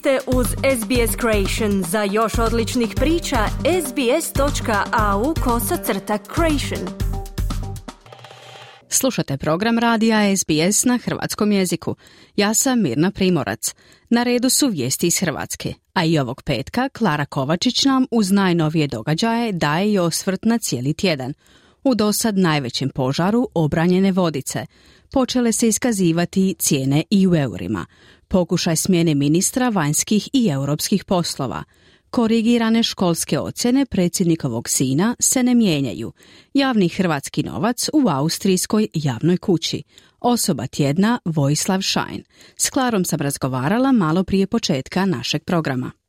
ste uz SBS Creation. Za još odličnih priča, sbs.au kosacrta creation. Slušate program radija SBS na hrvatskom jeziku. Ja sam Mirna Primorac. Na redu su vijesti iz Hrvatske, a i ovog petka Klara Kovačić nam uz najnovije događaje daje i osvrt na cijeli tjedan. U dosad najvećem požaru obranjene vodice počele se iskazivati cijene i u eurima pokušaj smjene ministra vanjskih i europskih poslova. Korigirane školske ocjene predsjednikovog sina se ne mijenjaju. Javni hrvatski novac u austrijskoj javnoj kući. Osoba tjedna Vojislav Šajn. S Klarom sam razgovarala malo prije početka našeg programa.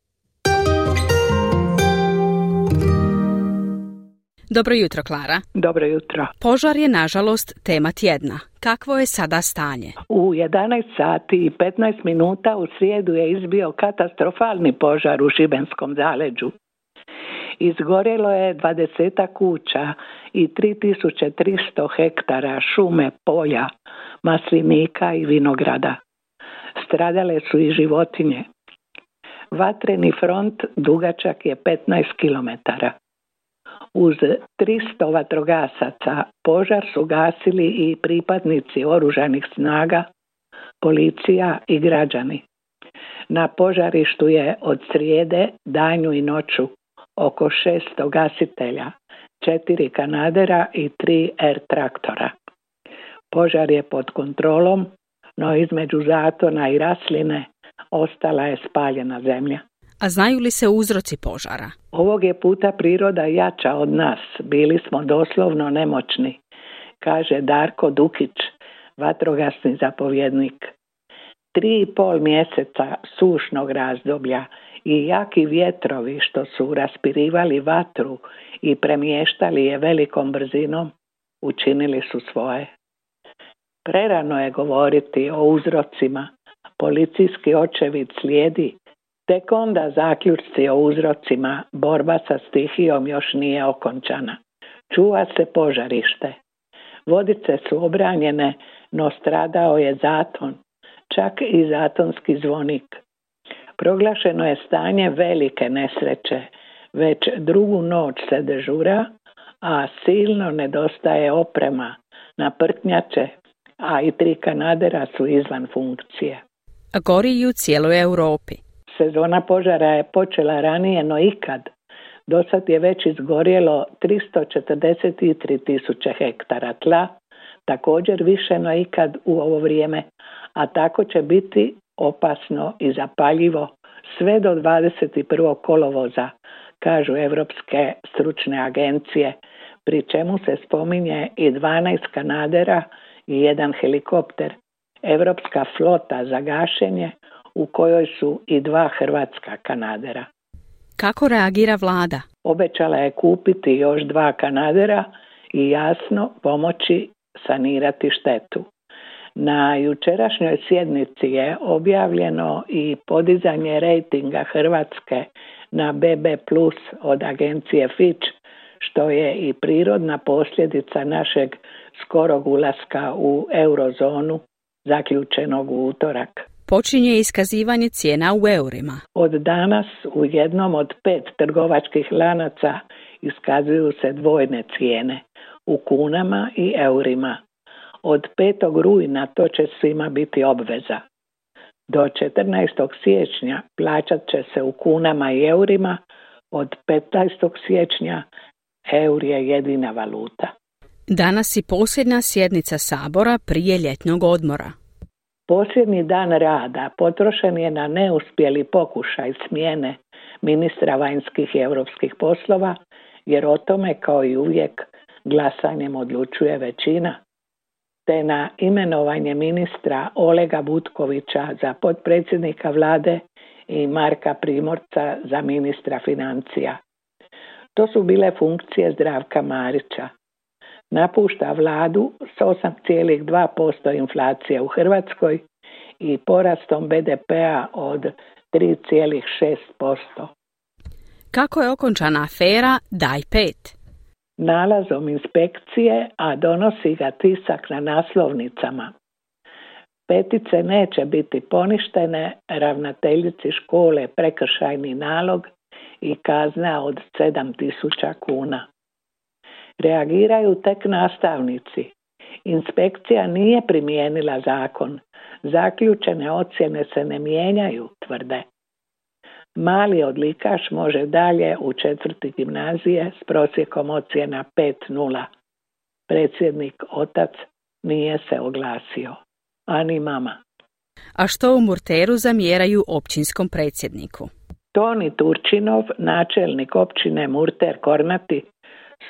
Dobro jutro, Klara. Dobro jutro. Požar je, nažalost, tema tjedna. Kakvo je sada stanje? U 11 sati i 15 minuta u srijedu je izbio katastrofalni požar u Šibenskom zaleđu. Izgorjelo je 20 kuća i 3300 hektara šume, polja, maslinika i vinograda. Stradale su i životinje. Vatreni front dugačak je 15 kilometara. Uz 300 vatrogasaca požar su gasili i pripadnici oružanih snaga, policija i građani. Na požarištu je od srijede, danju i noću oko 600 gasitelja, četiri kanadera i tri air traktora. Požar je pod kontrolom, no između zatona i rasline ostala je spaljena zemlja. A znaju li se uzroci požara? Ovog je puta priroda jača od nas. Bili smo doslovno nemoćni, kaže Darko Dukić, vatrogasni zapovjednik. Tri i pol mjeseca sušnog razdoblja i jaki vjetrovi što su raspirivali vatru i premještali je velikom brzinom, učinili su svoje. Prerano je govoriti o uzrocima. Policijski očevid slijedi Tek onda zaključci o uzrocima borba sa stihijom još nije okončana. Čuva se požarište. Vodice su obranjene, no stradao je zaton, čak i zatonski zvonik. Proglašeno je stanje velike nesreće. Već drugu noć se dežura, a silno nedostaje oprema na prtnjače, a i tri kanadera su izvan funkcije. Gori i u cijeloj Europi. Sezona požara je počela ranije no ikad. Do sad je već izgorjelo 343 tisuće hektara tla, također više no ikad u ovo vrijeme, a tako će biti opasno i zapaljivo sve do 21. kolovoza, kažu Europske stručne agencije, pri čemu se spominje i 12 kanadera i jedan helikopter. Europska flota za gašenje u kojoj su i dva hrvatska kanadera. Kako reagira vlada? Obećala je kupiti još dva kanadera i jasno pomoći sanirati štetu. Na jučerašnjoj sjednici je objavljeno i podizanje rejtinga Hrvatske na BB plus od agencije Fitch, što je i prirodna posljedica našeg skorog ulaska u eurozonu zaključenog u utorak počinje iskazivanje cijena u eurima. Od danas u jednom od pet trgovačkih lanaca iskazuju se dvojne cijene u kunama i eurima. Od 5. rujna to će svima biti obveza. Do 14. siječnja plaćat će se u kunama i eurima, od 15. siječnja eur je jedina valuta. Danas i posljedna sjednica sabora prije ljetnog odmora. Posljednji dan rada potrošen je na neuspjeli pokušaj smjene ministra vanjskih i europskih poslova, jer o tome kao i uvijek glasanjem odlučuje većina, te na imenovanje ministra Olega Butkovića za potpredsjednika vlade i Marka Primorca za ministra financija. To su bile funkcije Zdravka Marića napušta vladu s 8,2% inflacije u Hrvatskoj i porastom BDP-a od 3,6%. Kako je okončana afera Daj pet? Nalazom inspekcije, a donosi ga tisak na naslovnicama. Petice neće biti poništene, ravnateljici škole prekršajni nalog i kazna od 7000 kuna. Reagiraju tek nastavnici. Inspekcija nije primijenila zakon. Zaključene ocjene se ne mijenjaju, tvrde. Mali odlikaš može dalje u četvrti gimnazije s prosjekom ocjena 5.0. Predsjednik otac nije se oglasio, ani mama. A što u Murteru zamjeraju općinskom predsjedniku? Toni Turčinov, načelnik općine Murter Kornati,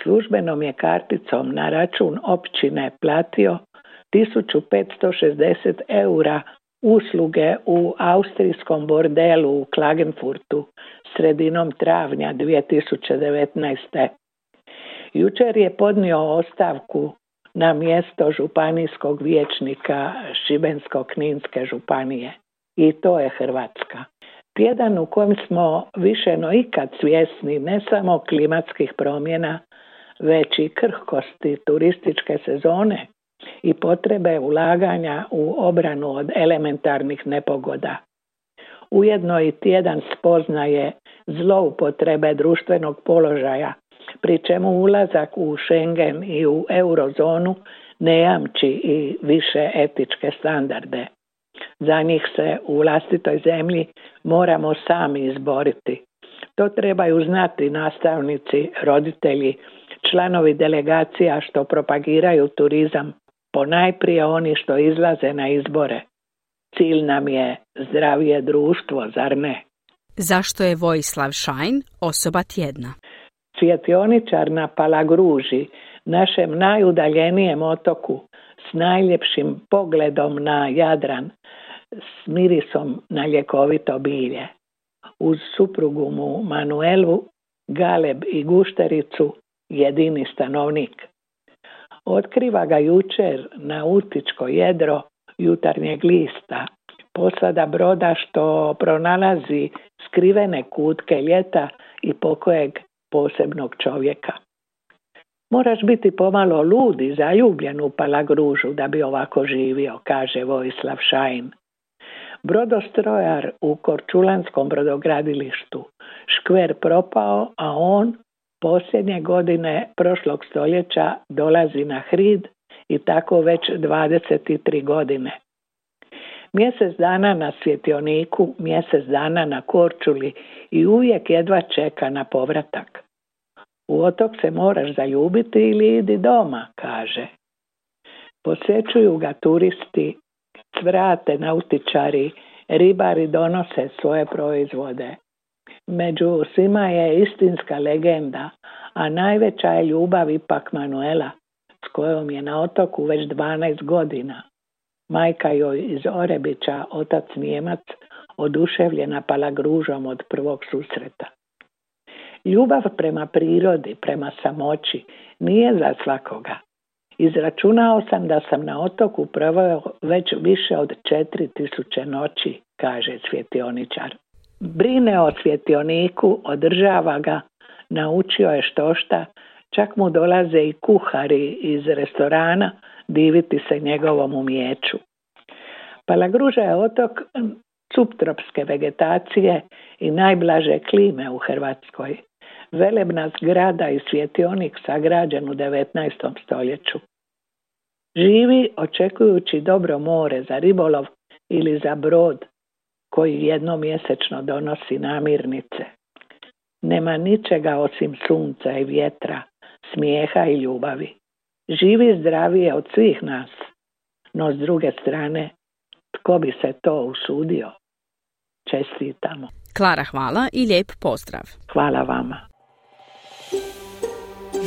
službenom je karticom na račun općine platio 1560 eura usluge u austrijskom bordelu u Klagenfurtu sredinom travnja 2019. Jučer je podnio ostavku na mjesto županijskog vijećnika Šibensko-Kninske županije. I to je Hrvatska. Tjedan u kojem smo više no ikad svjesni ne samo klimatskih promjena, već i krhkosti turističke sezone i potrebe ulaganja u obranu od elementarnih nepogoda. Ujedno i tjedan spoznaje zloupotrebe društvenog položaja, pri čemu ulazak u Schengen i u eurozonu ne jamči i više etičke standarde. Za njih se u vlastitoj zemlji moramo sami izboriti. To trebaju znati nastavnici, roditelji, članovi delegacija što propagiraju turizam, ponajprije oni što izlaze na izbore. Cilj nam je zdravije društvo, zar ne? Zašto je Vojislav Šajn osoba tjedna? Svjetioničar na Palagruži, našem najudaljenijem otoku, s najljepšim pogledom na Jadran, s mirisom na ljekovito bilje. Uz suprugu mu Manuelu, Galeb i Guštericu jedini stanovnik. Otkriva ga jučer na utičko jedro jutarnjeg lista. Posada broda što pronalazi skrivene kutke ljeta i pokojeg posebnog čovjeka. Moraš biti pomalo lud i zaljubljen u palagružu da bi ovako živio, kaže Vojislav Šajn. Brodostrojar u Korčulanskom brodogradilištu. Škver propao, a on posljednje godine prošlog stoljeća dolazi na hrid i tako već 23 godine. Mjesec dana na svjetioniku, mjesec dana na Korčuli i uvijek jedva čeka na povratak. U otok se moraš zaljubiti ili idi doma, kaže. Posjećuju ga turisti, cvrate nautičari, ribari donose svoje proizvode. Među svima je istinska legenda, a najveća je ljubav ipak Manuela, s kojom je na otoku već 12 godina. Majka joj iz Orebića, otac Njemac, oduševljena palagružom od prvog susreta. Ljubav prema prirodi, prema samoći, nije za svakoga. Izračunao sam da sam na otoku proveo već više od četiri tisuće noći, kaže svjetioničar. Brine o svjetioniku, održava ga, naučio je što šta, čak mu dolaze i kuhari iz restorana diviti se njegovom umjeću. Palagruža je otok subtropske vegetacije i najblaže klime u Hrvatskoj. Velebna zgrada i svjetionik sagrađen u 19. stoljeću. Živi očekujući dobro more za ribolov ili za brod koji jednomjesečno donosi namirnice. Nema ničega osim sunca i vjetra, smijeha i ljubavi. Živi zdravije od svih nas, no s druge strane, tko bi se to usudio? Čestitamo. Klara, hvala i lijep pozdrav. Hvala vama.